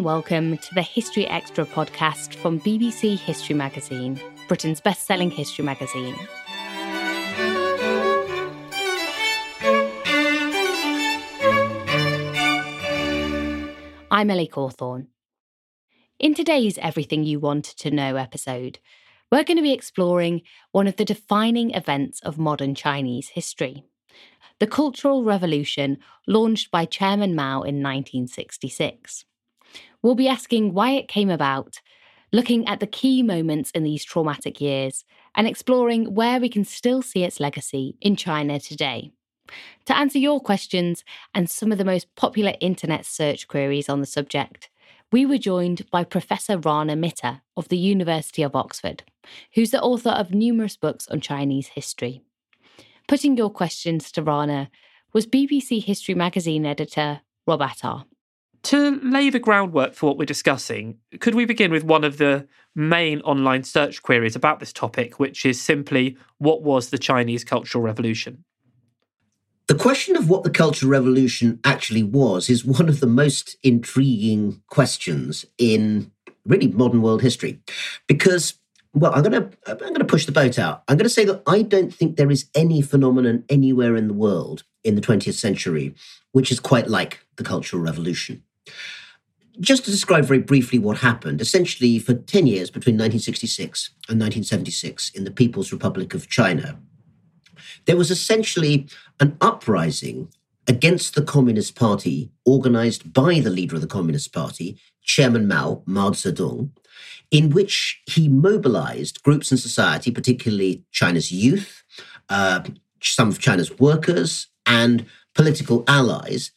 And welcome to the History Extra podcast from BBC History Magazine, Britain's best selling history magazine. I'm Ellie Cawthorne. In today's Everything You Wanted to Know episode, we're going to be exploring one of the defining events of modern Chinese history the Cultural Revolution launched by Chairman Mao in 1966. We'll be asking why it came about, looking at the key moments in these traumatic years, and exploring where we can still see its legacy in China today. To answer your questions and some of the most popular internet search queries on the subject, we were joined by Professor Rana Mitter of the University of Oxford, who's the author of numerous books on Chinese history. Putting your questions to Rana was BBC History Magazine editor Rob Attar. To lay the groundwork for what we're discussing, could we begin with one of the main online search queries about this topic, which is simply what was the Chinese Cultural Revolution? The question of what the Cultural Revolution actually was is one of the most intriguing questions in really modern world history because well, I'm going to I'm to push the boat out. I'm going to say that I don't think there is any phenomenon anywhere in the world in the 20th century which is quite like the Cultural Revolution. Just to describe very briefly what happened, essentially for 10 years between 1966 and 1976 in the People's Republic of China, there was essentially an uprising against the Communist Party organized by the leader of the Communist Party, Chairman Mao, Mao Zedong, in which he mobilized groups in society, particularly China's youth, uh, some of China's workers, and political allies,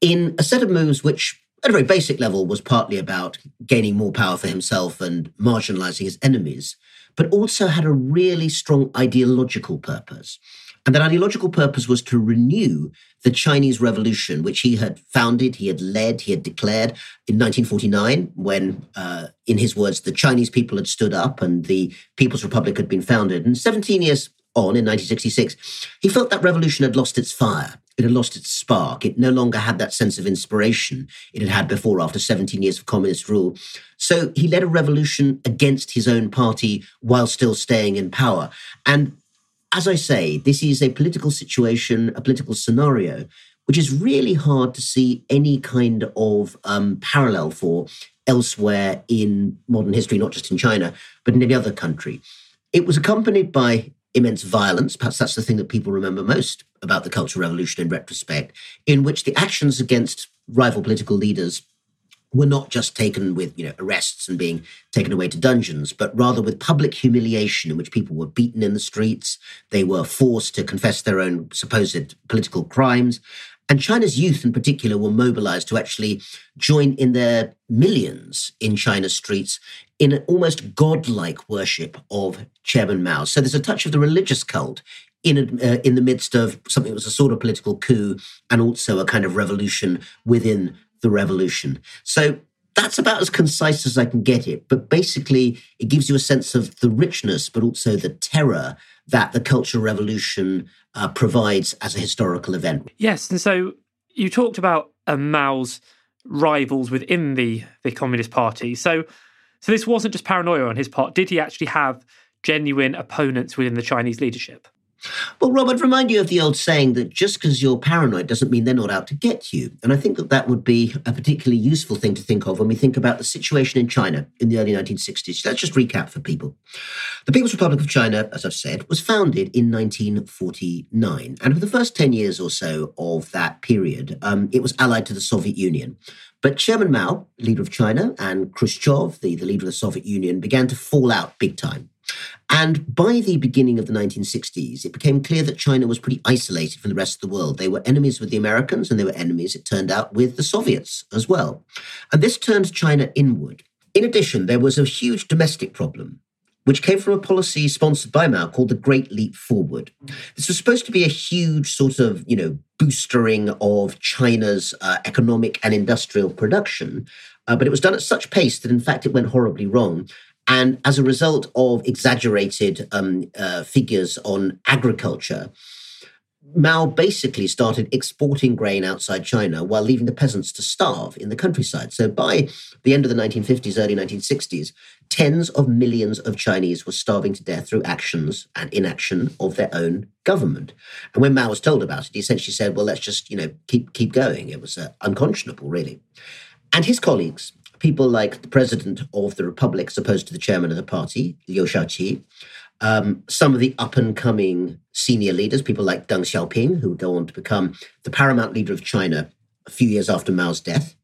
in a set of moves which, at a very basic level, was partly about gaining more power for himself and marginalizing his enemies, but also had a really strong ideological purpose. And that ideological purpose was to renew the Chinese Revolution, which he had founded, he had led, he had declared in 1949, when, uh, in his words, the Chinese people had stood up and the People's Republic had been founded. And 17 years on, in 1966, he felt that revolution had lost its fire. It had lost its spark. It no longer had that sense of inspiration it had had before after 17 years of communist rule. So he led a revolution against his own party while still staying in power. And as I say, this is a political situation, a political scenario, which is really hard to see any kind of um, parallel for elsewhere in modern history, not just in China, but in any other country. It was accompanied by immense violence. Perhaps that's the thing that people remember most about the Cultural Revolution in retrospect, in which the actions against rival political leaders were not just taken with you know arrests and being taken away to dungeons but rather with public humiliation in which people were beaten in the streets they were forced to confess their own supposed political crimes and China's youth in particular were mobilized to actually join in their millions in China's streets in an almost godlike worship of Chairman Mao. So there's a touch of the religious cult in, uh, in the midst of something that was a sort of political coup and also a kind of revolution within the revolution. So that's about as concise as I can get it. But basically, it gives you a sense of the richness, but also the terror that the Cultural Revolution uh, provides as a historical event. Yes. And so you talked about uh, Mao's rivals within the, the Communist Party. So, so this wasn't just paranoia on his part. Did he actually have genuine opponents within the Chinese leadership? Well, Rob, I'd remind you of the old saying that just because you're paranoid doesn't mean they're not out to get you. And I think that that would be a particularly useful thing to think of when we think about the situation in China in the early 1960s. Let's just recap for people. The People's Republic of China, as I've said, was founded in 1949. And for the first 10 years or so of that period, um, it was allied to the Soviet Union. But Chairman Mao, leader of China, and Khrushchev, the, the leader of the Soviet Union, began to fall out big time. And by the beginning of the 1960s, it became clear that China was pretty isolated from the rest of the world. They were enemies with the Americans, and they were enemies, it turned out, with the Soviets as well. And this turned China inward. In addition, there was a huge domestic problem which came from a policy sponsored by Mao called the Great Leap Forward. This was supposed to be a huge sort of, you know, boostering of China's uh, economic and industrial production, uh, but it was done at such pace that in fact it went horribly wrong. And as a result of exaggerated um, uh, figures on agriculture, Mao basically started exporting grain outside China while leaving the peasants to starve in the countryside. So by the end of the 1950s, early 1960s, tens of millions of Chinese were starving to death through actions and inaction of their own government. And when Mao was told about it, he essentially said, well, let's just, you know, keep, keep going. It was uh, unconscionable, really. And his colleagues people like the president of the republic, as opposed to the chairman of the party, Liu Shaoqi, um, some of the up and coming senior leaders, people like Deng Xiaoping, who would go on to become the paramount leader of China a few years after Mao's death.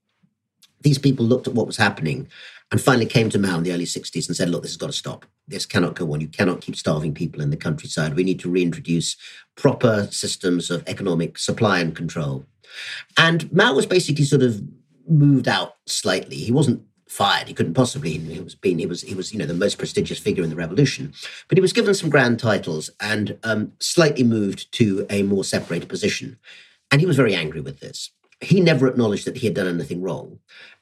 These people looked at what was happening and finally came to Mao in the early 60s and said, look, this has got to stop. This cannot go on. You cannot keep starving people in the countryside. We need to reintroduce proper systems of economic supply and control. And Mao was basically sort of moved out slightly. He wasn't fired. He couldn't possibly. He was being. He was. He was. You know, the most prestigious figure in the revolution. But he was given some grand titles and um, slightly moved to a more separated position. And he was very angry with this. He never acknowledged that he had done anything wrong.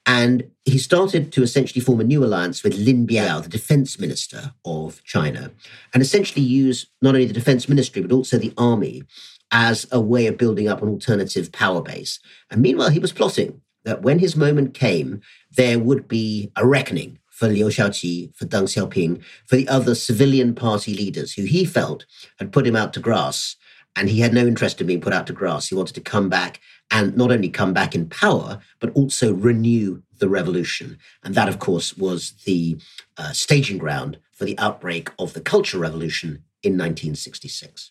And he started to essentially form a new alliance with Lin Biao, the defense minister of China, and essentially use not only the defense ministry, but also the army as a way of building up an alternative power base. And meanwhile, he was plotting that when his moment came, there would be a reckoning for Liu Shaoqi, for Deng Xiaoping, for the other civilian party leaders who he felt had put him out to grass. And he had no interest in being put out to grass. He wanted to come back and not only come back in power, but also renew the revolution. And that, of course, was the uh, staging ground for the outbreak of the Cultural Revolution in 1966.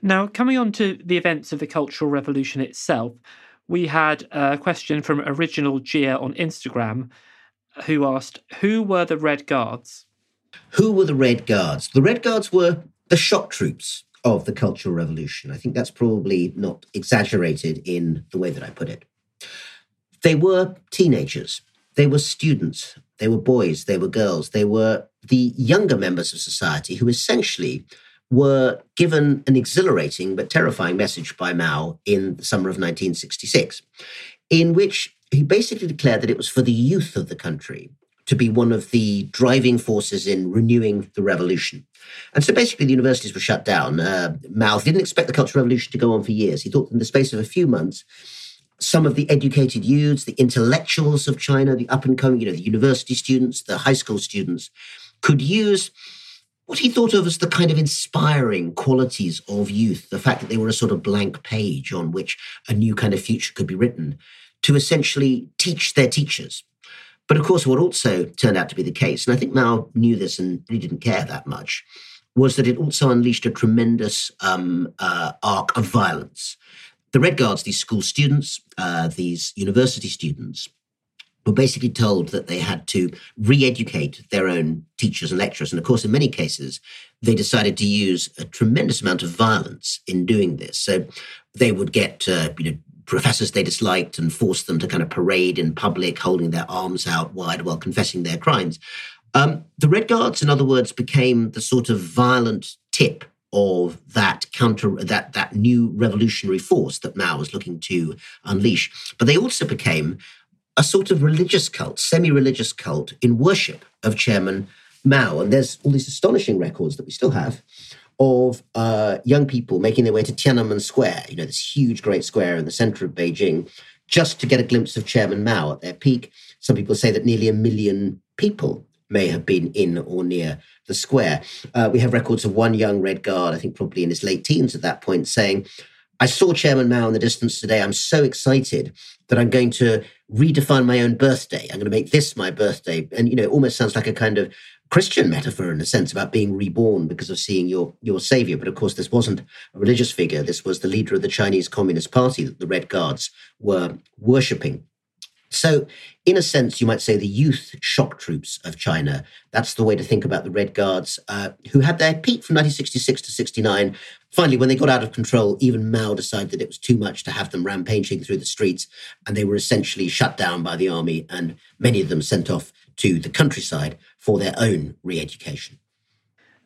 Now, coming on to the events of the Cultural Revolution itself, we had a question from Original Gia on Instagram who asked, Who were the Red Guards? Who were the Red Guards? The Red Guards were the shock troops of the Cultural Revolution. I think that's probably not exaggerated in the way that I put it. They were teenagers, they were students, they were boys, they were girls, they were the younger members of society who essentially were given an exhilarating but terrifying message by Mao in the summer of 1966, in which he basically declared that it was for the youth of the country to be one of the driving forces in renewing the revolution. And so basically, the universities were shut down. Uh, Mao didn't expect the Cultural Revolution to go on for years. He thought in the space of a few months, some of the educated youths, the intellectuals of China, the up and coming, you know, the university students, the high school students, could use what he thought of as the kind of inspiring qualities of youth, the fact that they were a sort of blank page on which a new kind of future could be written, to essentially teach their teachers. But of course, what also turned out to be the case, and I think Mao knew this and he didn't care that much, was that it also unleashed a tremendous um, uh, arc of violence. The Red Guards, these school students, uh, these university students, were basically told that they had to re educate their own teachers and lecturers. And of course, in many cases, they decided to use a tremendous amount of violence in doing this. So they would get, uh, you know, professors they disliked and force them to kind of parade in public, holding their arms out wide while confessing their crimes. Um, the Red Guards, in other words, became the sort of violent tip of that counter that that new revolutionary force that Mao was looking to unleash. But they also became a sort of religious cult, semi religious cult in worship of Chairman Mao. And there's all these astonishing records that we still have of uh, young people making their way to Tiananmen Square, you know, this huge, great square in the center of Beijing, just to get a glimpse of Chairman Mao at their peak. Some people say that nearly a million people may have been in or near the square. Uh, we have records of one young Red Guard, I think probably in his late teens at that point, saying, I saw Chairman Mao in the distance today. I'm so excited that I'm going to redefine my own birthday. I'm going to make this my birthday. And, you know, it almost sounds like a kind of Christian metaphor in a sense about being reborn because of seeing your, your savior. But of course, this wasn't a religious figure. This was the leader of the Chinese Communist Party that the Red Guards were worshipping. So, in a sense, you might say the youth shock troops of China. That's the way to think about the Red Guards, uh, who had their peak from 1966 to 69. Finally, when they got out of control, even Mao decided that it was too much to have them rampaging through the streets, and they were essentially shut down by the army, and many of them sent off to the countryside for their own re education.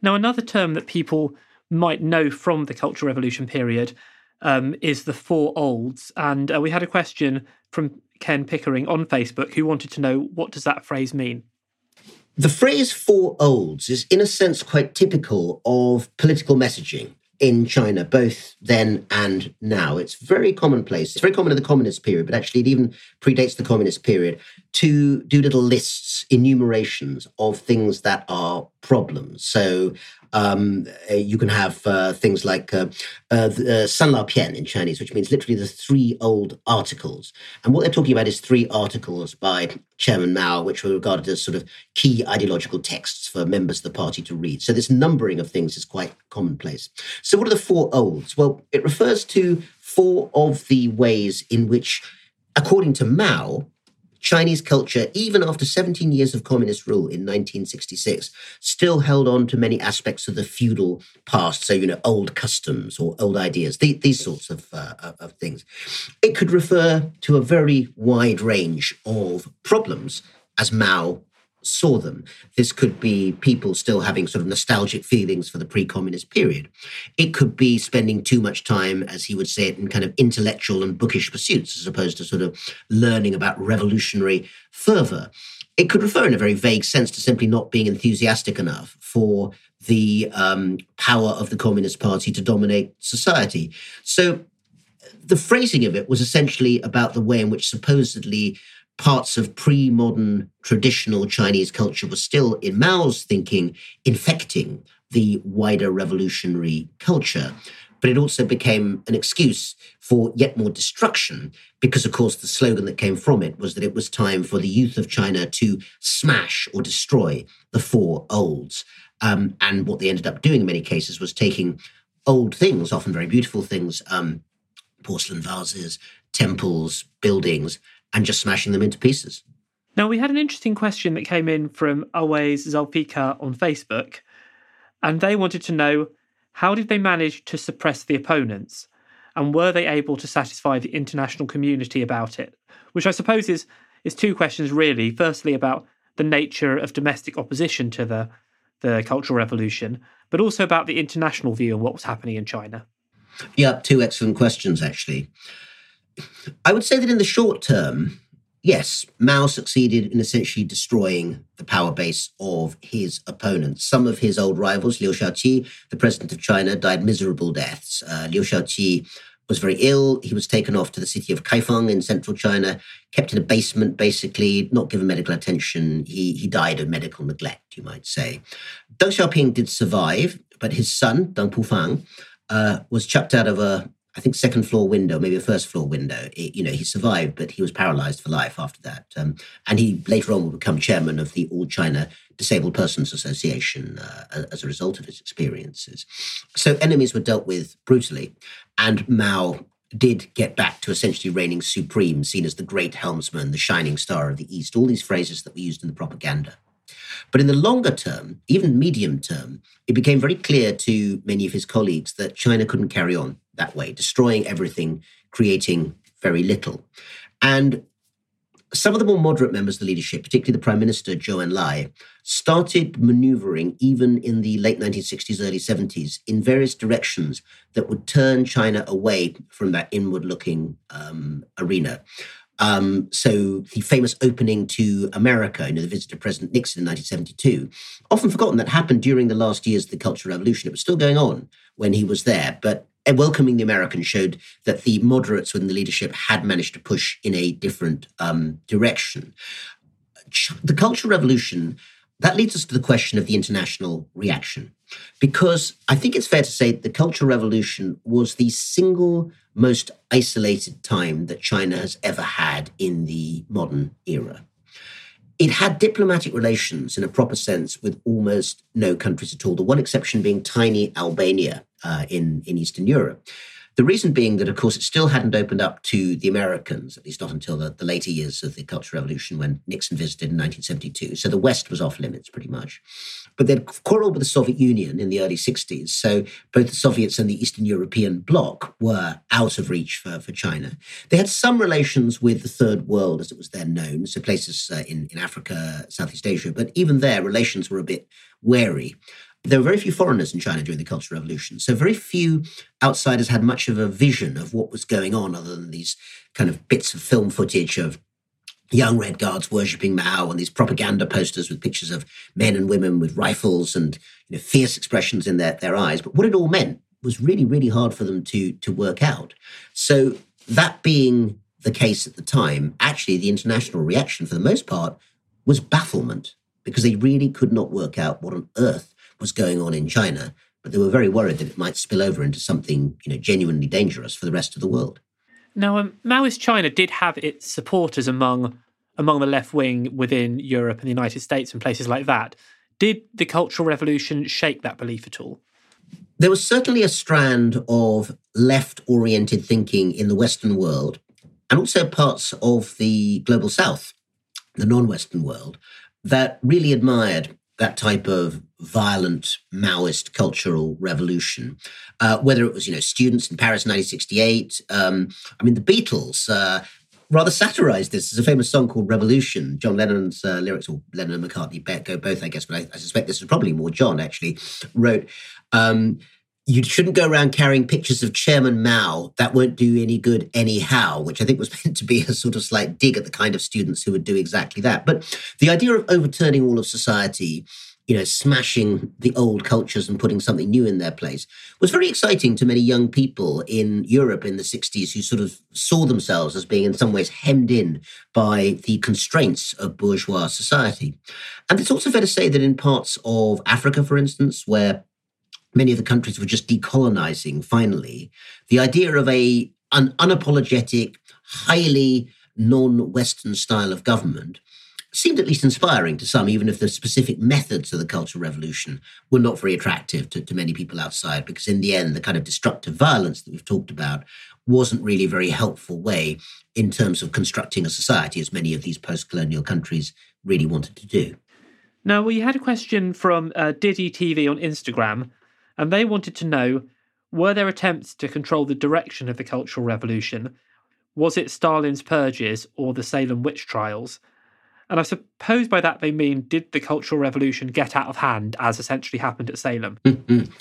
Now, another term that people might know from the Cultural Revolution period um, is the Four Olds. And uh, we had a question from Ken Pickering on Facebook who wanted to know what does that phrase mean? The phrase four olds is, in a sense, quite typical of political messaging in China, both then and now. It's very commonplace. It's very common in the communist period, but actually, it even predates the communist period to do little lists, enumerations of things that are problems. So um, uh, you can have uh, things like San Lao Pian in Chinese, which means literally the three old articles. And what they're talking about is three articles by Chairman Mao, which were regarded as sort of key ideological texts for members of the party to read. So this numbering of things is quite commonplace. So what are the four olds? Well, it refers to four of the ways in which, according to Mao, Chinese culture, even after 17 years of communist rule in 1966, still held on to many aspects of the feudal past. So, you know, old customs or old ideas, the, these sorts of, uh, of things. It could refer to a very wide range of problems as Mao saw them. This could be people still having sort of nostalgic feelings for the pre communist period. It could be spending too much time, as he would say it, in kind of intellectual and bookish pursuits, as opposed to sort of learning about revolutionary fervor. It could refer in a very vague sense to simply not being enthusiastic enough for the um, power of the Communist Party to dominate society. So the phrasing of it was essentially about the way in which supposedly parts of pre modern traditional Chinese culture were still, in Mao's thinking, infecting the wider revolutionary culture. But it also became an excuse for yet more destruction, because, of course, the slogan that came from it was that it was time for the youth of China to smash or destroy the four olds. Um, and what they ended up doing in many cases was taking old things, often very beautiful things, um, porcelain vases, temples, buildings, and just smashing them into pieces. Now, we had an interesting question that came in from Always Zalpika on Facebook, and they wanted to know how did they manage to suppress the opponents, and were they able to satisfy the international community about it? Which I suppose is, is two questions really. Firstly, about the nature of domestic opposition to the, the Cultural Revolution, but also about the international view on what was happening in China. Yeah, two excellent questions, actually. I would say that in the short term, yes, Mao succeeded in essentially destroying the power base of his opponents. Some of his old rivals, Liu Shaoqi, the president of China, died miserable deaths. Uh, Liu Shaoqi was very ill. He was taken off to the city of Kaifeng in central China, kept in a basement, basically, not given medical attention. He, he died of medical neglect, you might say. Deng Xiaoping did survive, but his son, Deng Pufang, uh, was chucked out of a I think second floor window, maybe a first floor window. It, you know, he survived, but he was paralyzed for life after that. Um, and he later on will become chairman of the All China Disabled Persons Association uh, as a result of his experiences. So enemies were dealt with brutally, and Mao did get back to essentially reigning supreme, seen as the great helmsman, the shining star of the East. All these phrases that were used in the propaganda. But in the longer term, even medium term, it became very clear to many of his colleagues that China couldn't carry on that way, destroying everything, creating very little. And some of the more moderate members of the leadership, particularly the Prime Minister, Zhou Enlai, started maneuvering even in the late 1960s, early 70s in various directions that would turn China away from that inward looking um, arena. Um, so the famous opening to America, you know, the visit of President Nixon in 1972, often forgotten that happened during the last years of the Cultural Revolution. It was still going on when he was there, but welcoming the Americans showed that the moderates within the leadership had managed to push in a different um, direction. The Cultural Revolution that leads us to the question of the international reaction. Because I think it's fair to say the Cultural Revolution was the single most isolated time that China has ever had in the modern era. It had diplomatic relations in a proper sense with almost no countries at all, the one exception being tiny Albania uh, in, in Eastern Europe. The reason being that, of course, it still hadn't opened up to the Americans, at least not until the, the later years of the Cultural Revolution when Nixon visited in 1972. So the West was off limits pretty much. But they'd quarreled with the Soviet Union in the early 60s. So both the Soviets and the Eastern European bloc were out of reach for, for China. They had some relations with the Third World, as it was then known, so places uh, in, in Africa, Southeast Asia. But even there, relations were a bit wary. There were very few foreigners in China during the Cultural Revolution. So very few outsiders had much of a vision of what was going on other than these kind of bits of film footage of young Red Guards worshipping Mao and these propaganda posters with pictures of men and women with rifles and you know, fierce expressions in their, their eyes. But what it all meant was really, really hard for them to, to work out. So that being the case at the time, actually the international reaction for the most part was bafflement because they really could not work out what on earth was going on in China, but they were very worried that it might spill over into something, you know, genuinely dangerous for the rest of the world. Now, um, Maoist China did have its supporters among among the left wing within Europe and the United States and places like that. Did the Cultural Revolution shake that belief at all? There was certainly a strand of left oriented thinking in the Western world and also parts of the global South, the non Western world, that really admired that type of violent Maoist cultural revolution. Uh, whether it was, you know, students in Paris in 1968. Um, I mean, the Beatles uh, rather satirized this. There's a famous song called Revolution. John Lennon's uh, lyrics, or Lennon and McCartney go both, I guess, but I, I, suspect this was probably more John actually wrote. Um, you shouldn't go around carrying pictures of Chairman Mao. That won't do any good anyhow, which I think was meant to be a sort of slight dig at the kind of students who would do exactly that. But the idea of overturning all of society you know, smashing the old cultures and putting something new in their place was very exciting to many young people in Europe in the 60s who sort of saw themselves as being in some ways hemmed in by the constraints of bourgeois society. And it's also fair to say that in parts of Africa, for instance, where many of the countries were just decolonizing finally, the idea of a an unapologetic, highly non-Western style of government seemed at least inspiring to some, even if the specific methods of the Cultural Revolution were not very attractive to, to many people outside, because in the end, the kind of destructive violence that we've talked about wasn't really a very helpful way in terms of constructing a society, as many of these post colonial countries really wanted to do. Now, we had a question from uh, Diddy TV on Instagram, and they wanted to know were there attempts to control the direction of the Cultural Revolution? Was it Stalin's purges or the Salem witch trials? And I suppose by that they mean did the Cultural Revolution get out of hand, as essentially happened at Salem? Mm-hmm.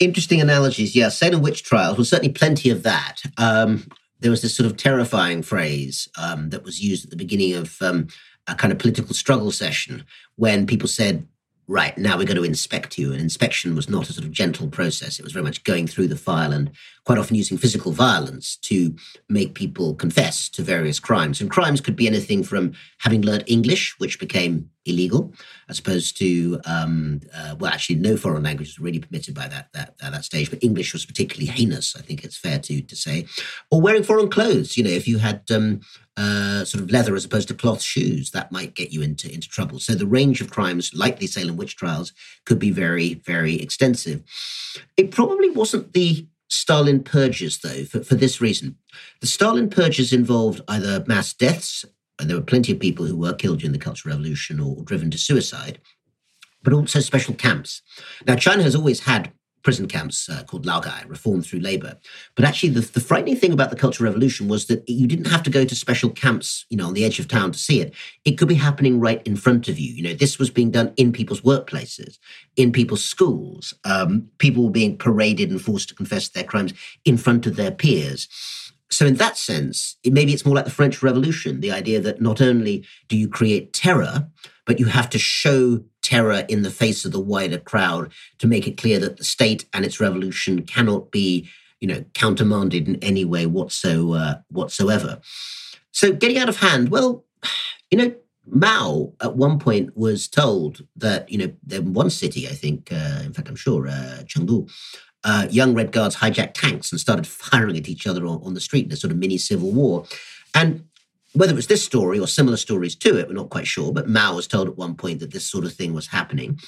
Interesting analogies. Yeah, Salem witch trials was certainly plenty of that. Um, there was this sort of terrifying phrase um, that was used at the beginning of um, a kind of political struggle session when people said, right, now we're going to inspect you. And inspection was not a sort of gentle process. It was very much going through the file and quite often using physical violence to make people confess to various crimes. And crimes could be anything from having learned English, which became illegal, as opposed to, um, uh, well, actually, no foreign language was really permitted by that, that, uh, that stage, but English was particularly heinous, I think it's fair to, to say. Or wearing foreign clothes. You know, if you had um, uh, sort of leather as opposed to cloth shoes, that might get you into, into trouble. So the range of crimes, like the Salem witch trials, could be very, very extensive. It probably wasn't the Stalin purges, though, for, for this reason. The Stalin purges involved either mass deaths, and there were plenty of people who were killed during the Cultural Revolution or driven to suicide, but also special camps. Now, China has always had prison camps uh, called laogai, reformed through labor. But actually, the, the frightening thing about the Cultural Revolution was that you didn't have to go to special camps, you know, on the edge of town to see it. It could be happening right in front of you. You know, this was being done in people's workplaces, in people's schools. Um, people were being paraded and forced to confess their crimes in front of their peers. so, in that sense, it, maybe it's more like the French Revolution the idea that not only do you create terror, but you have to show terror in the face of the wider crowd to make it clear that the state and its revolution cannot be, you know, countermanded in any way whatso, uh, whatsoever. So, getting out of hand, well, you know, Mao at one point was told that, you know, in one city, I think, uh, in fact, I'm sure, uh, Chengdu, uh, young Red Guards hijacked tanks and started firing at each other on, on the street in a sort of mini civil war. And whether it was this story or similar stories to it, we're not quite sure, but Mao was told at one point that this sort of thing was happening.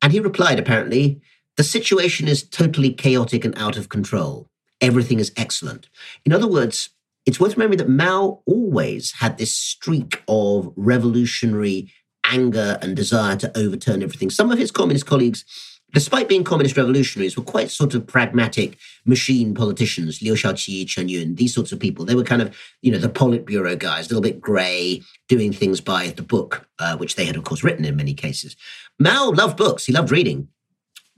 And he replied, apparently, the situation is totally chaotic and out of control. Everything is excellent. In other words, it's worth remembering that Mao always had this streak of revolutionary anger and desire to overturn everything. Some of his communist colleagues despite being communist revolutionaries, were quite sort of pragmatic machine politicians, Liu Shaoqi, Chen Yun, these sorts of people. They were kind of, you know, the Politburo guys, a little bit grey, doing things by the book, uh, which they had, of course, written in many cases. Mao loved books. He loved reading.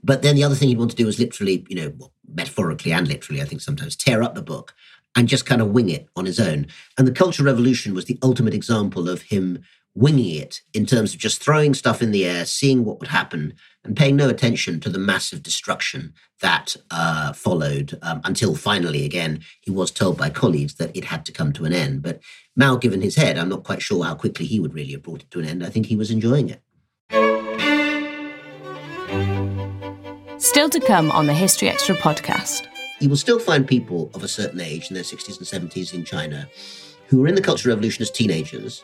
But then the other thing he'd want to do was literally, you know, metaphorically and literally, I think sometimes, tear up the book and just kind of wing it on his own. And the Cultural Revolution was the ultimate example of him winging it in terms of just throwing stuff in the air, seeing what would happen, and paying no attention to the massive destruction that uh, followed um, until finally, again, he was told by colleagues that it had to come to an end. But Mao, given his head, I'm not quite sure how quickly he would really have brought it to an end. I think he was enjoying it. Still to come on the History Extra podcast. You will still find people of a certain age in their 60s and 70s in China who were in the Cultural Revolution as teenagers,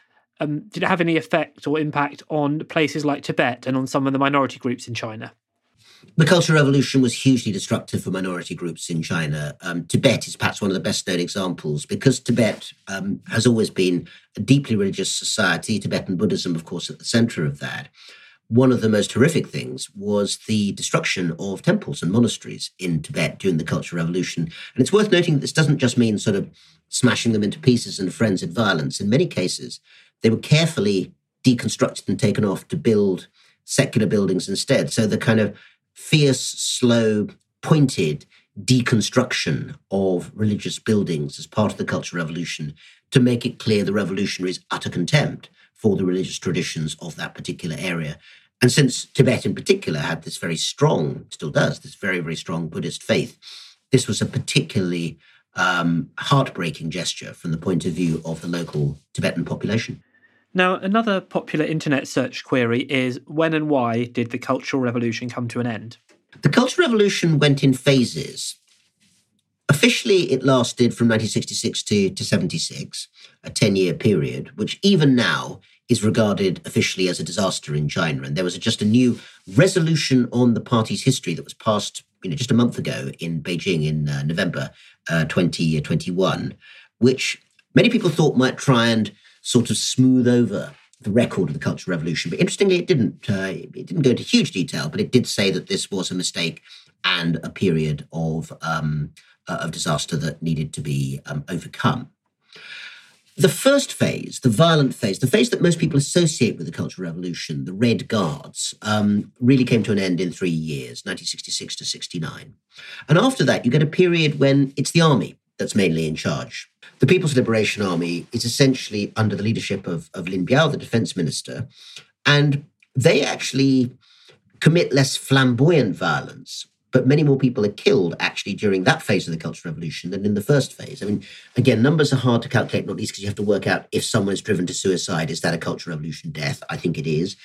um, did it have any effect or impact on places like Tibet and on some of the minority groups in China? The Cultural Revolution was hugely destructive for minority groups in China. Um, Tibet is perhaps one of the best known examples because Tibet um, has always been a deeply religious society, Tibetan Buddhism, of course, at the center of that. One of the most horrific things was the destruction of temples and monasteries in Tibet during the Cultural Revolution. And it's worth noting that this doesn't just mean sort of smashing them into pieces and frenzied violence. In many cases, they were carefully deconstructed and taken off to build secular buildings instead. So the kind of fierce, slow, pointed deconstruction of religious buildings as part of the Cultural Revolution to make it clear the revolutionaries' utter contempt for the religious traditions of that particular area. And since Tibet in particular had this very strong, still does, this very, very strong Buddhist faith, this was a particularly um, heartbreaking gesture from the point of view of the local Tibetan population. Now, another popular internet search query is when and why did the Cultural Revolution come to an end? The Cultural Revolution went in phases. Officially, it lasted from 1966 to, to 76, a 10 year period, which even now is regarded officially as a disaster in China. And there was just a new resolution on the party's history that was passed you know, just a month ago in Beijing in uh, November uh, 2021, which many people thought might try and sort of smooth over the record of the Cultural Revolution. But interestingly, it didn't. Uh, it didn't go into huge detail, but it did say that this was a mistake and a period of um, uh, of disaster that needed to be um, overcome. The first phase, the violent phase, the phase that most people associate with the Cultural Revolution, the Red Guards, um, really came to an end in three years, 1966 to 69. And after that, you get a period when it's the army that's mainly in charge. The People's Liberation Army is essentially under the leadership of, of Lin Biao, the defense minister, and they actually commit less flamboyant violence but many more people are killed actually during that phase of the Cultural Revolution than in the first phase. I mean, again, numbers are hard to calculate, not least because you have to work out if someone is driven to suicide, is that a Cultural Revolution death? I think it is.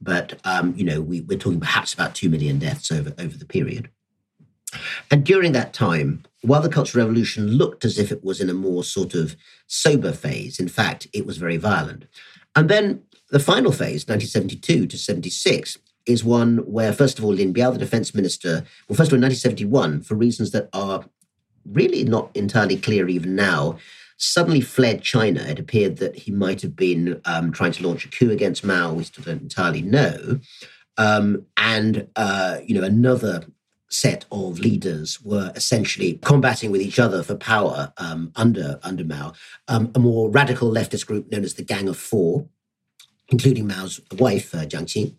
But, um, you know, we, we're talking perhaps about 2 million deaths over, over the period. And during that time, while the Cultural Revolution looked as if it was in a more sort of sober phase, in fact, it was very violent. And then the final phase, 1972 to 76, is one where, first of all, Lin Biao, the defense minister, well, first of all, in 1971, for reasons that are really not entirely clear even now, suddenly fled China. It appeared that he might have been um, trying to launch a coup against Mao. We still don't entirely know. Um, and, uh, you know, another set of leaders were essentially combating with each other for power um, under under Mao. Um, a more radical leftist group known as the Gang of Four, including Mao's wife, uh, Jiang Qing,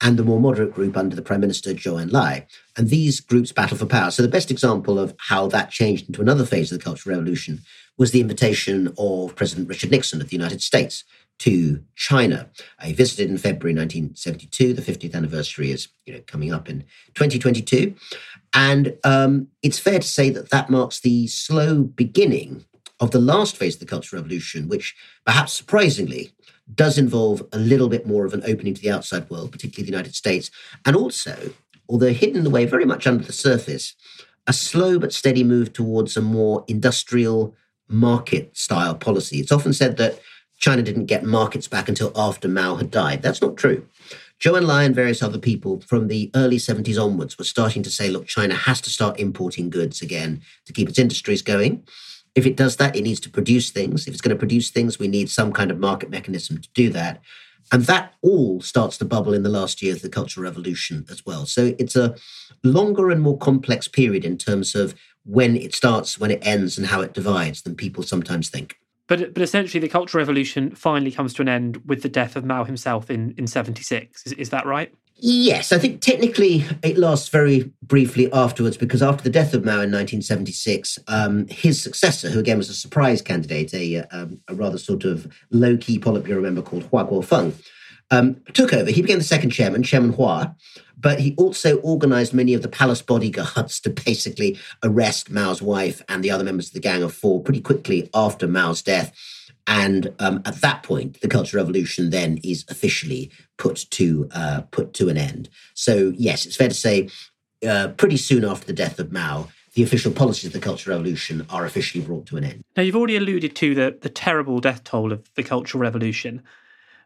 and the more moderate group under the Prime Minister Zhou Enlai. And these groups battle for power. So the best example of how that changed into another phase of the Cultural Revolution was the invitation of President Richard Nixon of the United States to China. He visited in February 1972. The 50th anniversary is you know, coming up in 2022. And um, it's fair to say that that marks the slow beginning of the last phase of the Cultural Revolution, which perhaps surprisingly does involve a little bit more of an opening to the outside world, particularly the United States, and also, although hidden away very much under the surface, a slow but steady move towards a more industrial market style policy. It's often said that China didn't get markets back until after Mao had died. That's not true. Zhou Enlai and various other people from the early 70s onwards were starting to say, look, China has to start importing goods again to keep its industries going. If it does that, it needs to produce things. If it's going to produce things, we need some kind of market mechanism to do that. And that all starts to bubble in the last year of the Cultural Revolution as well. So it's a longer and more complex period in terms of when it starts, when it ends, and how it divides than people sometimes think. But but essentially, the Cultural Revolution finally comes to an end with the death of Mao himself in in seventy six. Is, is that right? Yes, I think technically it lasts very briefly afterwards because after the death of Mao in 1976, um, his successor, who again was a surprise candidate, a, um, a rather sort of low key Politburo member called Hua Guofeng, um, took over. He became the second chairman, Chairman Hua, but he also organized many of the palace bodyguards to basically arrest Mao's wife and the other members of the Gang of Four pretty quickly after Mao's death. And um, at that point, the Cultural Revolution then is officially put to uh, put to an end. So yes, it's fair to say, uh, pretty soon after the death of Mao, the official policies of the Cultural Revolution are officially brought to an end. Now, you've already alluded to the the terrible death toll of the Cultural Revolution,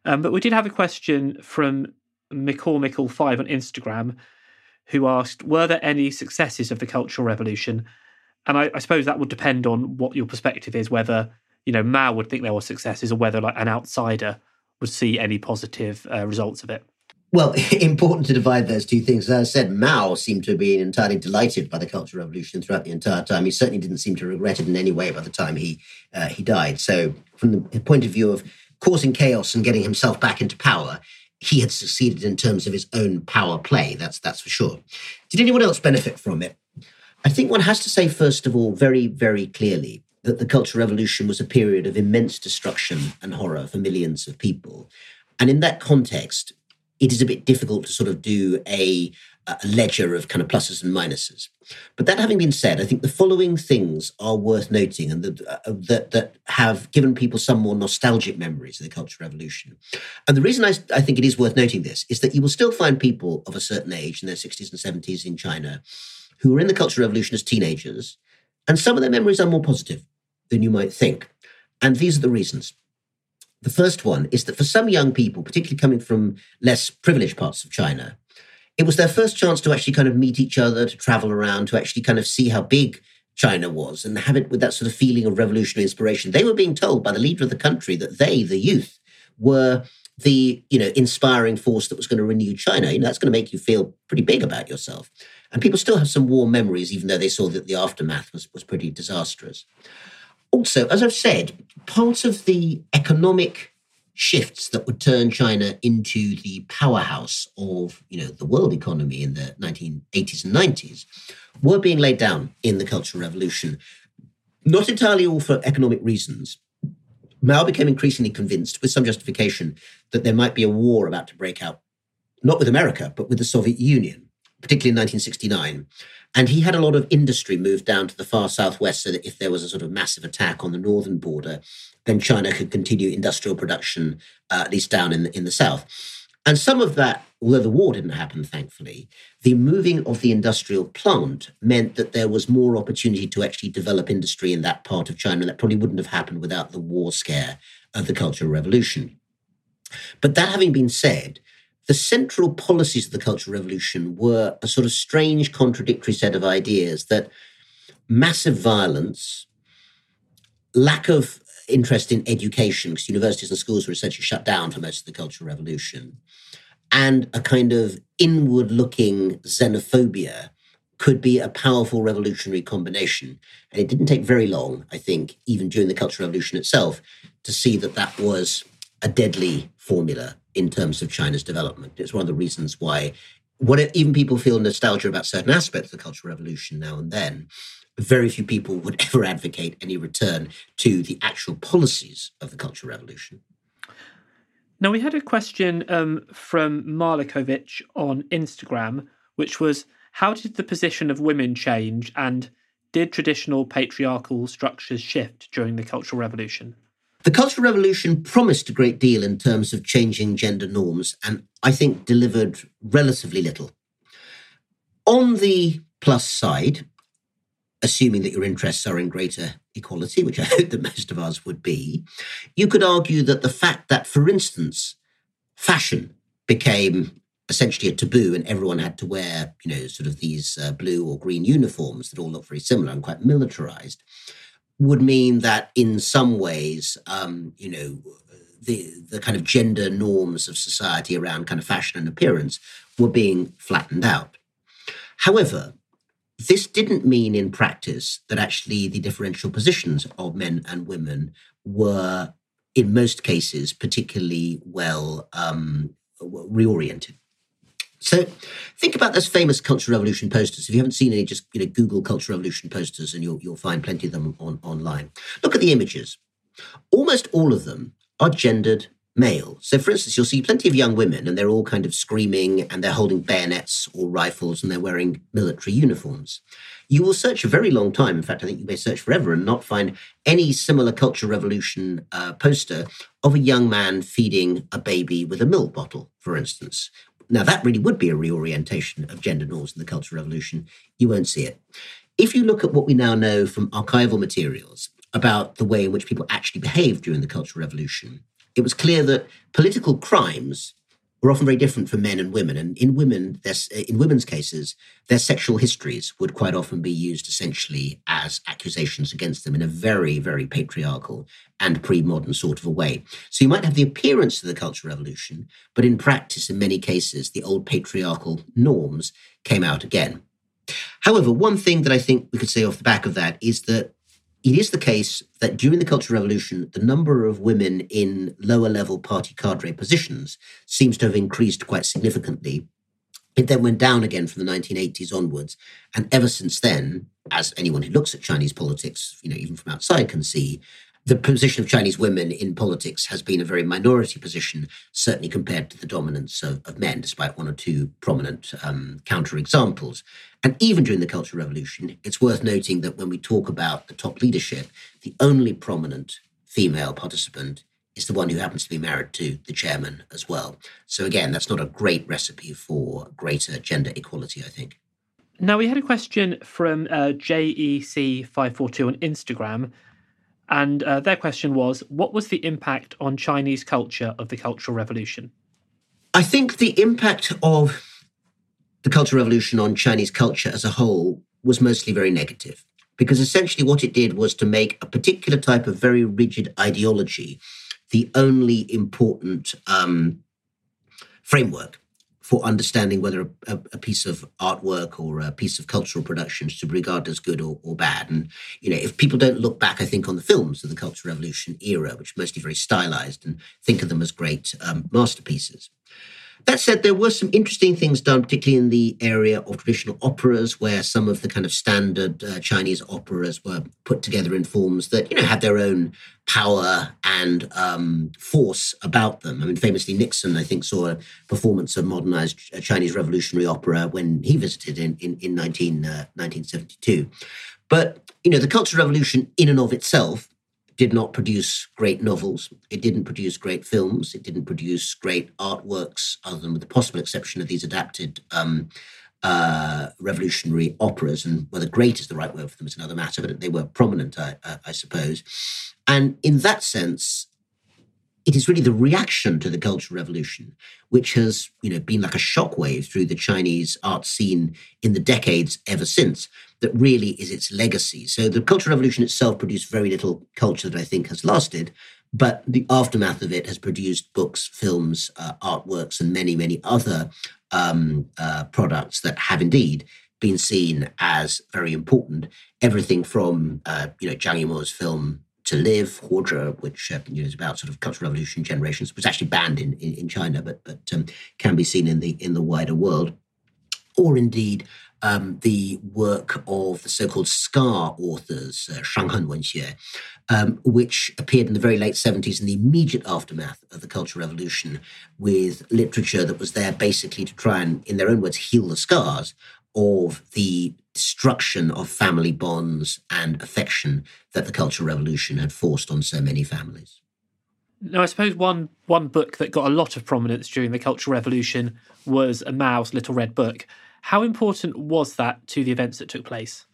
um, but we did have a question from McCall Five on Instagram, who asked, "Were there any successes of the Cultural Revolution?" And I, I suppose that would depend on what your perspective is, whether you know Mao would think there were successes, or whether like an outsider would see any positive uh, results of it. Well, important to divide those two things. As I said, Mao seemed to have been entirely delighted by the Cultural Revolution throughout the entire time. He certainly didn't seem to regret it in any way by the time he uh, he died. So, from the point of view of causing chaos and getting himself back into power, he had succeeded in terms of his own power play. That's that's for sure. Did anyone else benefit from it? I think one has to say, first of all, very, very clearly, that the Cultural Revolution was a period of immense destruction and horror for millions of people. And in that context, it is a bit difficult to sort of do a, a ledger of kind of pluses and minuses. But that having been said, I think the following things are worth noting and that, uh, that, that have given people some more nostalgic memories of the Cultural Revolution. And the reason I, I think it is worth noting this is that you will still find people of a certain age in their 60s and 70s in China who were in the Cultural Revolution as teenagers, and some of their memories are more positive than you might think. And these are the reasons. The first one is that for some young people, particularly coming from less privileged parts of China, it was their first chance to actually kind of meet each other, to travel around, to actually kind of see how big China was and have it with that sort of feeling of revolutionary inspiration. They were being told by the leader of the country that they, the youth, were the you know inspiring force that was going to renew China. You know, that's going to make you feel pretty big about yourself. And people still have some warm memories, even though they saw that the aftermath was, was pretty disastrous. Also, as I've said, part of the economic shifts that would turn China into the powerhouse of you know the world economy in the 1980s and 90s were being laid down in the Cultural Revolution. Not entirely all for economic reasons. Mao became increasingly convinced, with some justification, that there might be a war about to break out, not with America, but with the Soviet Union particularly in 1969. And he had a lot of industry moved down to the far southwest so that if there was a sort of massive attack on the northern border, then China could continue industrial production, uh, at least down in the, in the south. And some of that, although the war didn't happen, thankfully, the moving of the industrial plant meant that there was more opportunity to actually develop industry in that part of China. That probably wouldn't have happened without the war scare of the Cultural Revolution. But that having been said, the central policies of the Cultural Revolution were a sort of strange, contradictory set of ideas that massive violence, lack of interest in education, because universities and schools were essentially shut down for most of the Cultural Revolution, and a kind of inward looking xenophobia could be a powerful revolutionary combination. And it didn't take very long, I think, even during the Cultural Revolution itself, to see that that was a deadly formula in terms of China's development. It's one of the reasons why, what even people feel nostalgia about certain aspects of the Cultural Revolution now and then, very few people would ever advocate any return to the actual policies of the Cultural Revolution. Now, we had a question um, from Marlikovic on Instagram, which was How did the position of women change and did traditional patriarchal structures shift during the Cultural Revolution? The Cultural Revolution promised a great deal in terms of changing gender norms, and I think delivered relatively little. On the plus side, assuming that your interests are in greater equality, which I hope that most of us would be, you could argue that the fact that, for instance, fashion became essentially a taboo and everyone had to wear, you know, sort of these uh, blue or green uniforms that all look very similar and quite militarized, would mean that in some ways, um, you know, the the kind of gender norms of society around kind of fashion and appearance were being flattened out. However, this didn't mean in practice that actually the differential positions of men and women were, in most cases, particularly well um, reoriented. So think about those famous Cultural Revolution posters. If you haven't seen any, just you know Google Cultural Revolution posters, and you'll you'll find plenty of them on online. Look at the images. Almost all of them are gendered male. So, for instance, you'll see plenty of young women, and they're all kind of screaming, and they're holding bayonets or rifles, and they're wearing military uniforms. You will search a very long time. In fact, I think you may search forever and not find any similar Cultural Revolution uh, poster of a young man feeding a baby with a milk bottle, for instance, now, that really would be a reorientation of gender norms in the Cultural Revolution. You won't see it. If you look at what we now know from archival materials about the way in which people actually behaved during the Cultural Revolution, it was clear that political crimes were often very different for men and women. And in women, in women's cases, their sexual histories would quite often be used essentially as accusations against them in a very, very patriarchal and pre-modern sort of a way. So you might have the appearance of the Cultural Revolution, but in practice, in many cases, the old patriarchal norms came out again. However, one thing that I think we could say off the back of that is that it is the case that during the Cultural Revolution, the number of women in lower level party cadre positions seems to have increased quite significantly. It then went down again from the 1980s onwards. And ever since then, as anyone who looks at Chinese politics, you know, even from outside can see, the position of Chinese women in politics has been a very minority position, certainly compared to the dominance of, of men, despite one or two prominent um, counterexamples. And even during the Cultural Revolution, it's worth noting that when we talk about the top leadership, the only prominent female participant is the one who happens to be married to the chairman as well. So, again, that's not a great recipe for greater gender equality, I think. Now, we had a question from uh, JEC542 on Instagram and uh, their question was What was the impact on Chinese culture of the Cultural Revolution? I think the impact of the Cultural Revolution on Chinese culture as a whole was mostly very negative. Because essentially, what it did was to make a particular type of very rigid ideology the only important um, framework for understanding whether a, a, piece of artwork or a piece of cultural production is to be regarded as good or, or, bad. And, you know, if people don't look back, I think, on the films of the Cultural Revolution era, which are mostly very stylized, and think of them as great um, masterpieces. That said, there were some interesting things done, particularly in the area of traditional operas, where some of the kind of standard uh, Chinese operas were put together in forms that, you know, had their own power and um, force about them. I mean, famously, Nixon, I think, saw a performance of modernized uh, Chinese revolutionary opera when he visited in, in, in 19, uh, 1972. But, you know, the Cultural Revolution in and of itself did not produce great novels. It didn't produce great films. It didn't produce great artworks, other than with the possible exception of these adapted um, uh, revolutionary operas. And whether great is the right word for them is another matter, but they were prominent, I, I suppose. And in that sense, it is really the reaction to the Cultural Revolution, which has, you know, been like a shockwave through the Chinese art scene in the decades ever since, that really is its legacy. So the Cultural Revolution itself produced very little culture that I think has lasted, but the aftermath of it has produced books, films, uh, artworks, and many, many other um, uh, products that have indeed been seen as very important. Everything from, uh, you know, Zhang Yimou's film to Live, Huozhe, which uh, you know, is about sort of Cultural Revolution generations, was actually banned in, in, in China, but but um, can be seen in the in the wider world, or indeed um, the work of the so-called scar authors, uh, Shanghen Wenxue, um, which appeared in the very late 70s in the immediate aftermath of the Cultural Revolution, with literature that was there basically to try and, in their own words, heal the scars of the destruction of family bonds and affection that the Cultural Revolution had forced on so many families. Now, I suppose one one book that got a lot of prominence during the Cultural Revolution was a Mao's Little Red Book. How important was that to the events that took place?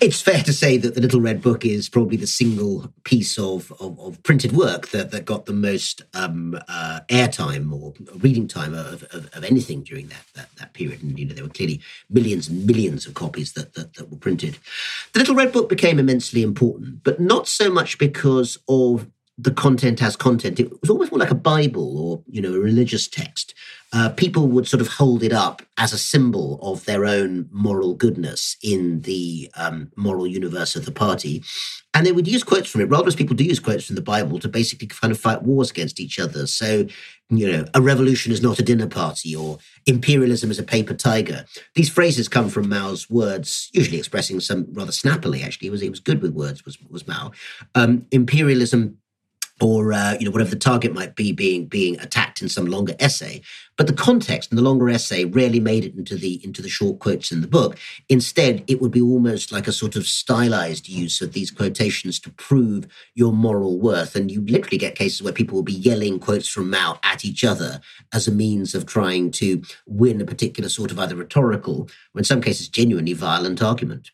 It's fair to say that the Little Red Book is probably the single piece of, of, of printed work that, that got the most um, uh, airtime or reading time of, of, of, anything during that, that, that period. And you know there were clearly millions and millions of copies that, that, that were printed. The Little Red Book became immensely important, but not so much because of the content as content. It was almost more like a Bible or you know a religious text uh, people would sort of hold it up as a symbol of their own moral goodness in the um, moral universe of the party. And they would use quotes from it, rather as people do use quotes from the Bible to basically kind of fight wars against each other. So, you know, a revolution is not a dinner party or imperialism is a paper tiger. These phrases come from Mao's words, usually expressing some rather snappily, actually. He was, he was good with words, was, was Mao. Um, imperialism or uh, you know whatever the target might be being being attacked in some longer essay. But the context in the longer essay rarely made it into the into the short quotes in the book. Instead it would be almost like a sort of stylized use of these quotations to prove your moral worth. And you literally get cases where people will be yelling quotes from mao at each other as a means of trying to win a particular sort of either rhetorical or in some cases genuinely violent argument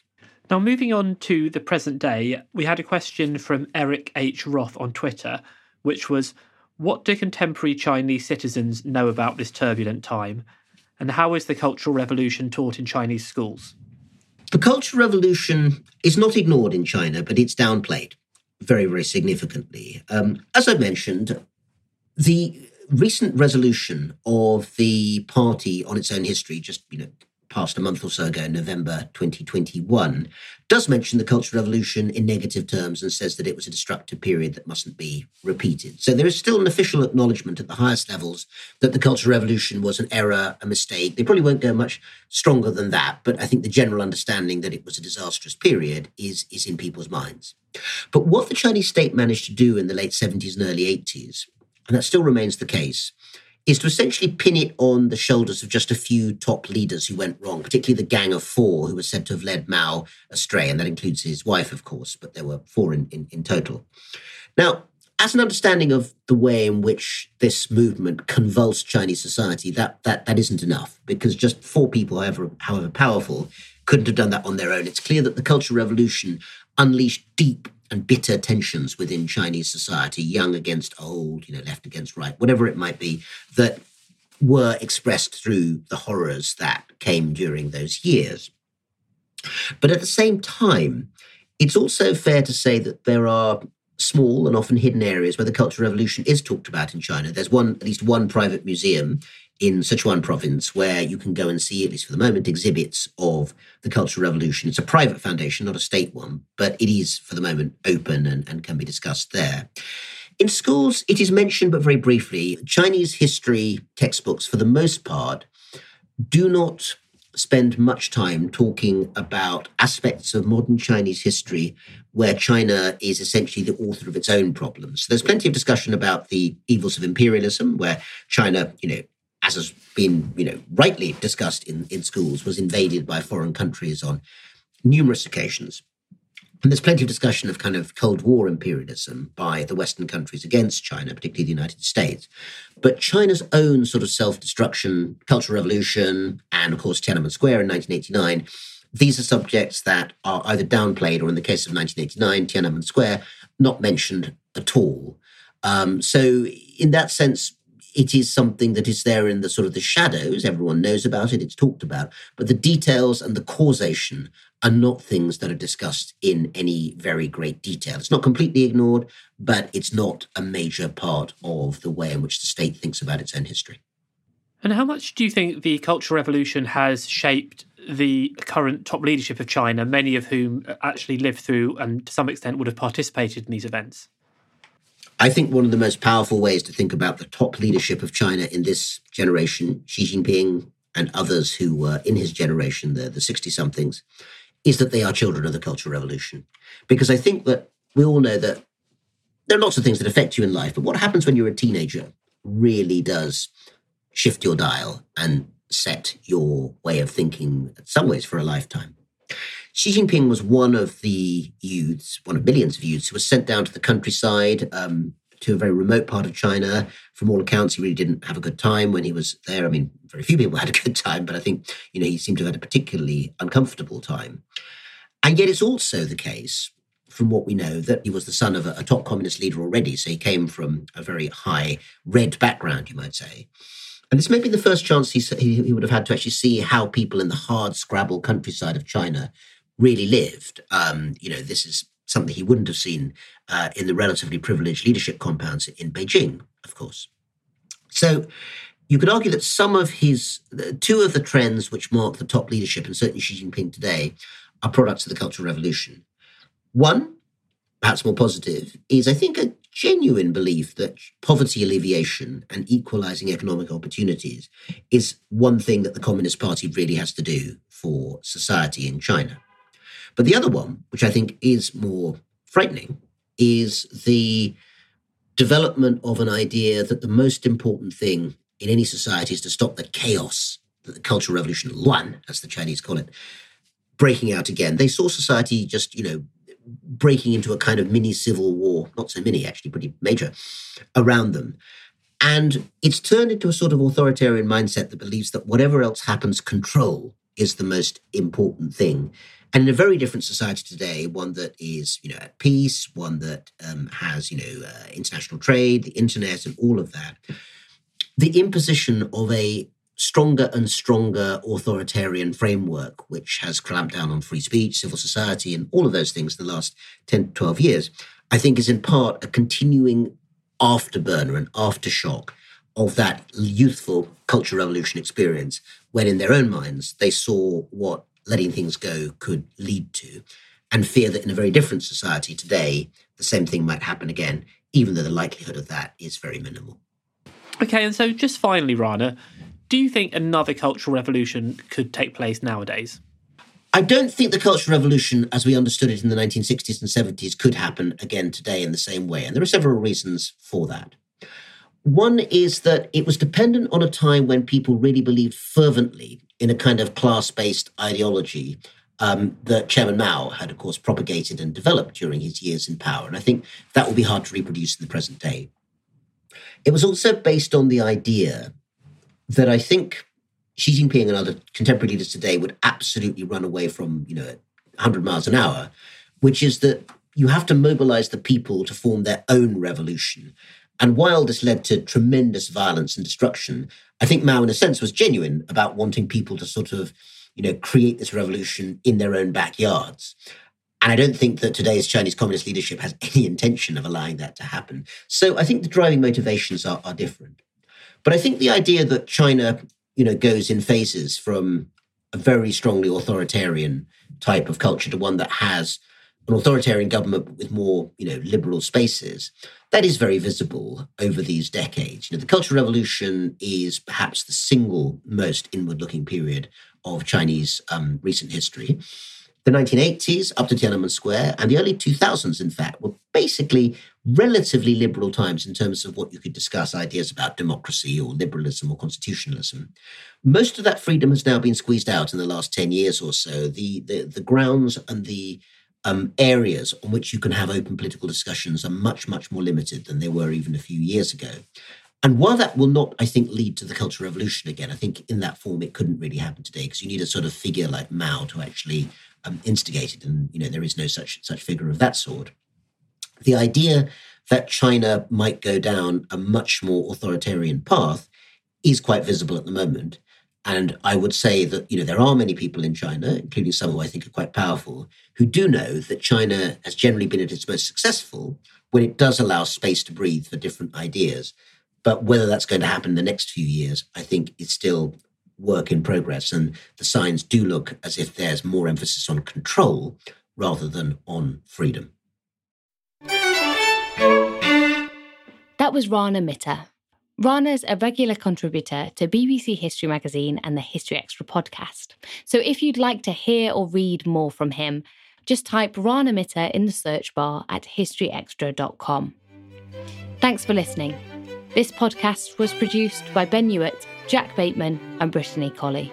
now, moving on to the present day, we had a question from Eric H. Roth on Twitter, which was What do contemporary Chinese citizens know about this turbulent time? And how is the Cultural Revolution taught in Chinese schools? The Cultural Revolution is not ignored in China, but it's downplayed very, very significantly. Um, as I mentioned, the recent resolution of the party on its own history, just you know, passed a month or so ago, November 2021, does mention the Cultural Revolution in negative terms and says that it was a destructive period that mustn't be repeated. So there is still an official acknowledgement at the highest levels that the Cultural Revolution was an error, a mistake. They probably won't go much stronger than that, but I think the general understanding that it was a disastrous period is, is in people's minds. But what the Chinese state managed to do in the late 70s and early 80s, and that still remains the case, is to essentially pin it on the shoulders of just a few top leaders who went wrong, particularly the Gang of Four, who was said to have led Mao astray. And that includes his wife, of course, but there were four in, in, in total. Now, as an understanding of the way in which this movement convulsed Chinese society, that that that isn't enough because just four people, however however powerful, couldn't have done that on their own. It's clear that the Cultural Revolution unleashed deep and bitter tensions within Chinese society, young against old, you know, left against right, whatever it might be, that were expressed through the horrors that came during those years. But at the same time, it's also fair to say that there are small and often hidden areas where the Cultural Revolution is talked about in China. There's one, at least one private museum in Sichuan province where you can go and see, at least for the moment, exhibits of the Cultural Revolution. It's a private foundation, not a state one, but it is for the moment open and, and can be discussed there. In schools, it is mentioned, but very briefly. Chinese history textbooks, for the most part, do not spend much time talking about aspects of modern Chinese history where China is essentially the author of its own problems. So there's plenty of discussion about the evils of imperialism, where China, you know, as has been, you know, rightly discussed in, in schools, was invaded by foreign countries on numerous occasions. And there's plenty of discussion of kind of Cold War imperialism by the Western countries against China, particularly the United States. But China's own sort of self destruction, Cultural Revolution, and of course Tiananmen Square in 1989, these are subjects that are either downplayed or, in the case of 1989, Tiananmen Square, not mentioned at all. Um, so, in that sense, it is something that is there in the sort of the shadows. Everyone knows about it, it's talked about, but the details and the causation are not things that are discussed in any very great detail. It's not completely ignored, but it's not a major part of the way in which the state thinks about its own history. And how much do you think the Cultural Revolution has shaped the current top leadership of China, many of whom actually lived through and to some extent would have participated in these events? I think one of the most powerful ways to think about the top leadership of China in this generation, Xi Jinping and others who were in his generation, the, the 60 somethings, is that they are children of the Cultural Revolution. Because I think that we all know that there are lots of things that affect you in life, but what happens when you're a teenager really does shift your dial and set your way of thinking, in some ways, for a lifetime. Xi Jinping was one of the youths, one of millions of youths, who was sent down to the countryside um, to a very remote part of China. From all accounts, he really didn't have a good time when he was there. I mean, very few people had a good time, but I think you know he seemed to have had a particularly uncomfortable time. And yet, it's also the case, from what we know, that he was the son of a, a top communist leader already. So he came from a very high red background, you might say. And this may be the first chance he, he, would have had to actually see how people in the hard scrabble countryside of China really lived. Um, you know, this is something he wouldn't have seen uh, in the relatively privileged leadership compounds in Beijing, of course. So you could argue that some of his, two of the trends which mark the top leadership, and certainly Xi Jinping today, are products of the Cultural Revolution. One, perhaps more positive, is I think a genuine belief that poverty alleviation and equalizing economic opportunities is one thing that the Communist Party really has to do for society in China. But the other one, which I think is more frightening, is the development of an idea that the most important thing in any society is to stop the chaos that the Cultural Revolution, Luan, as the Chinese call it, breaking out again. They saw society just, you know, breaking into a kind of mini civil war, not so mini, actually, pretty major, around them. And it's turned into a sort of authoritarian mindset that believes that whatever else happens, control is the most important thing. And in a very different society today, one that is, you know, at peace, one that um, has, you know, uh, international trade, the internet, and all of that, the imposition of a stronger and stronger authoritarian framework, which has clamped down on free speech, civil society, and all of those things in the last 10, 12 years, I think is in part a continuing afterburner and aftershock of that youthful cultural revolution experience when in their own minds they saw what letting things go could lead to and fear that in a very different society today the same thing might happen again even though the likelihood of that is very minimal okay and so just finally rana do you think another cultural revolution could take place nowadays I don't think the Cultural Revolution, as we understood it in the 1960s and 70s, could happen again today in the same way. And there are several reasons for that. One is that it was dependent on a time when people really believed fervently in a kind of class based ideology um, that Chairman Mao had, of course, propagated and developed during his years in power. And I think that will be hard to reproduce in the present day. It was also based on the idea that I think Xi Jinping and other contemporary leaders today would absolutely run away from, you know, 100 miles an hour, which is that you have to mobilize the people to form their own revolution. And while this led to tremendous violence and destruction, I think Mao, in a sense, was genuine about wanting people to sort of, you know, create this revolution in their own backyards. And I don't think that today's Chinese communist leadership has any intention of allowing that to happen. So I think the driving motivations are, are different. But I think the idea that China you know, goes in phases from a very strongly authoritarian type of culture to one that has an authoritarian government with more, you know, liberal spaces. That is very visible over these decades. You know, the Cultural Revolution is perhaps the single most inward-looking period of Chinese um, recent history. The 1980s up to Tiananmen Square and the early 2000s, in fact, were basically relatively liberal times in terms of what you could discuss ideas about democracy or liberalism or constitutionalism. Most of that freedom has now been squeezed out in the last 10 years or so. The, the, the grounds and the um, areas on which you can have open political discussions are much, much more limited than they were even a few years ago. And while that will not, I think, lead to the Cultural Revolution again, I think in that form it couldn't really happen today because you need a sort of figure like Mao to actually um, it, and you know there is no such such figure of that sort. The idea that China might go down a much more authoritarian path is quite visible at the moment. And I would say that you know there are many people in China, including some who I think are quite powerful, who do know that China has generally been at its most successful when it does allow space to breathe for different ideas. But whether that's going to happen in the next few years, I think is still work in progress. And the signs do look as if there's more emphasis on control rather than on freedom. That was Rana Mitter. Rana's a regular contributor to BBC History Magazine and the History Extra podcast. So if you'd like to hear or read more from him, just type Rana Mitter in the search bar at historyextra.com. Thanks for listening. This podcast was produced by Ben Hewitt Jack Bateman, and Brittany Colley.